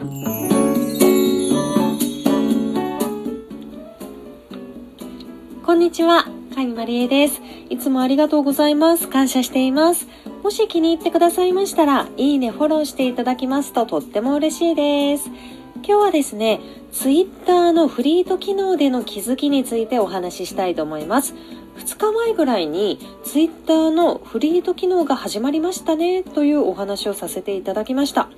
こんにちは、かいまりえです。いつもありがとうございます。感謝しています。もし気に入ってくださいましたら、いいね、フォローしていただきますととっても嬉しいです。今日はですね、Twitter のフリート機能での気づきについてお話ししたいと思います。2日前ぐらいに Twitter のフリート機能が始まりましたねというお話をさせていただきました。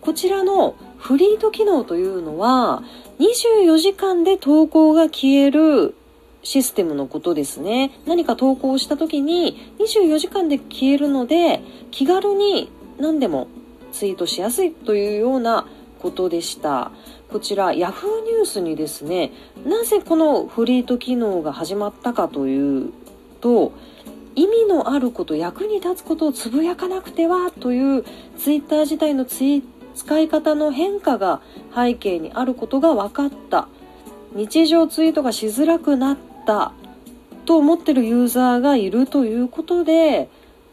こちらのフリート機能というのは24時間で投稿が消えるシステムのことですね。何か投稿した時に24時間で消えるので気軽に何でもツイートしやすいというようなことでした。こちら Yahoo ニュースにですね、なぜこのフリート機能が始まったかというと、意味のあること、役に立つことをつぶやかなくてはというツイッター自体のツイー使い方の変化が背景にあることが分かった。日常ツイートがしづらくなったと思ってるユーザーがいるということで、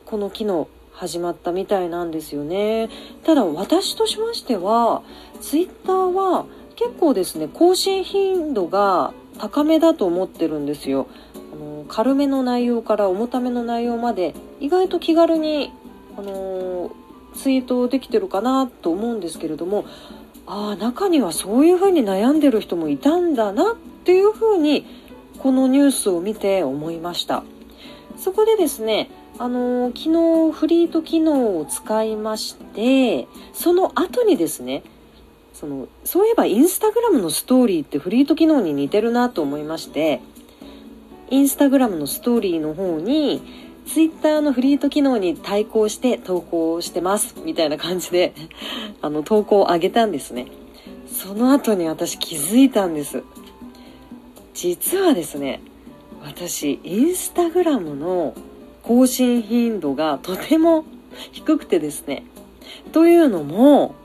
この機能始まったみたいなんですよね。ただ私としましては、ツイッターは結構ですね、更新頻度が高めだと思ってるんですよ。あの軽めの内容から重ための内容まで意外と気軽に、あのツイートできてるかなと思うんですけれども、ああ、中にはそういうふうに悩んでる人もいたんだなっていうふうに、このニュースを見て思いました。そこでですね、あの昨日フリート機能を使いましてその後にですねそのそういえばインスタグラムのストーリーってフリート機能に似てるなと思いましてインスタグラムのストーリーの方にツイッターのフリート機能に対抗して投稿してますみたいな感じで あの投稿を上げたんですねその後に私気づいたんです実はですね私インスタグラムの更新頻度がとても低くてですね。というのも、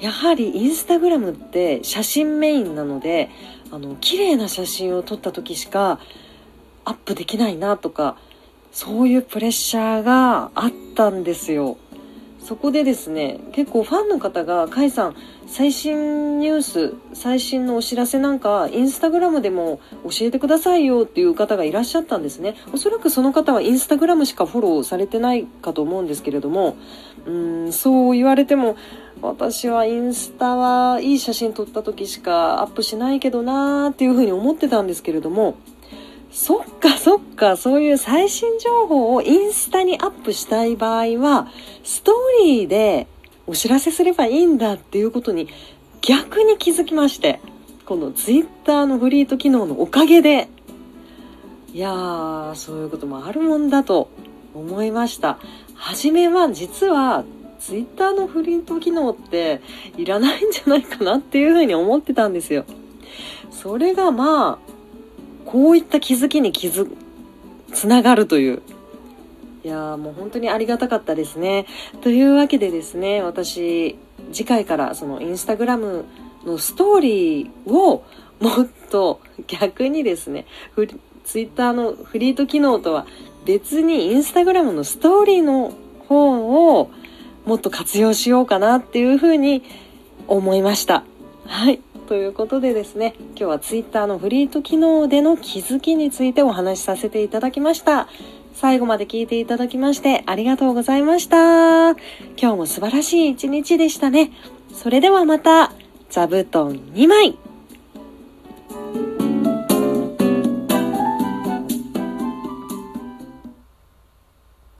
やはりインスタグラムって写真メインなので、あの、綺麗な写真を撮った時しかアップできないなとか、そういうプレッシャーがあったんですよ。そこでですね、結構ファンの方が、カイさん、最新ニュース、最新のお知らせなんか、インスタグラムでも教えてくださいよっていう方がいらっしゃったんですね。おそらくその方はインスタグラムしかフォローされてないかと思うんですけれども、うん、そう言われても、私はインスタはいい写真撮った時しかアップしないけどなーっていうふうに思ってたんですけれども、そっかそっか、そういう最新情報をインスタにアップしたい場合は、ストーリーでお知らせすればいいんだっていうことに逆に気づきまして、このツイッターのフリート機能のおかげで、いやー、そういうこともあるもんだと思いました。はじめは実はツイッターのフリート機能っていらないんじゃないかなっていうふうに思ってたんですよ。それがまあ、こういった気づきに気づ、つながるという。いやもう本当にありがたかったですね。というわけでですね、私、次回からそのインスタグラムのストーリーをもっと逆にですね、ツイッターのフリート機能とは別にインスタグラムのストーリーの方をもっと活用しようかなっていうふうに思いました。はい。ということでですね、今日は Twitter のフリート機能での気づきについてお話しさせていただきました。最後まで聞いていただきましてありがとうございました。今日も素晴らしい一日でしたね。それではまた、座布団2枚。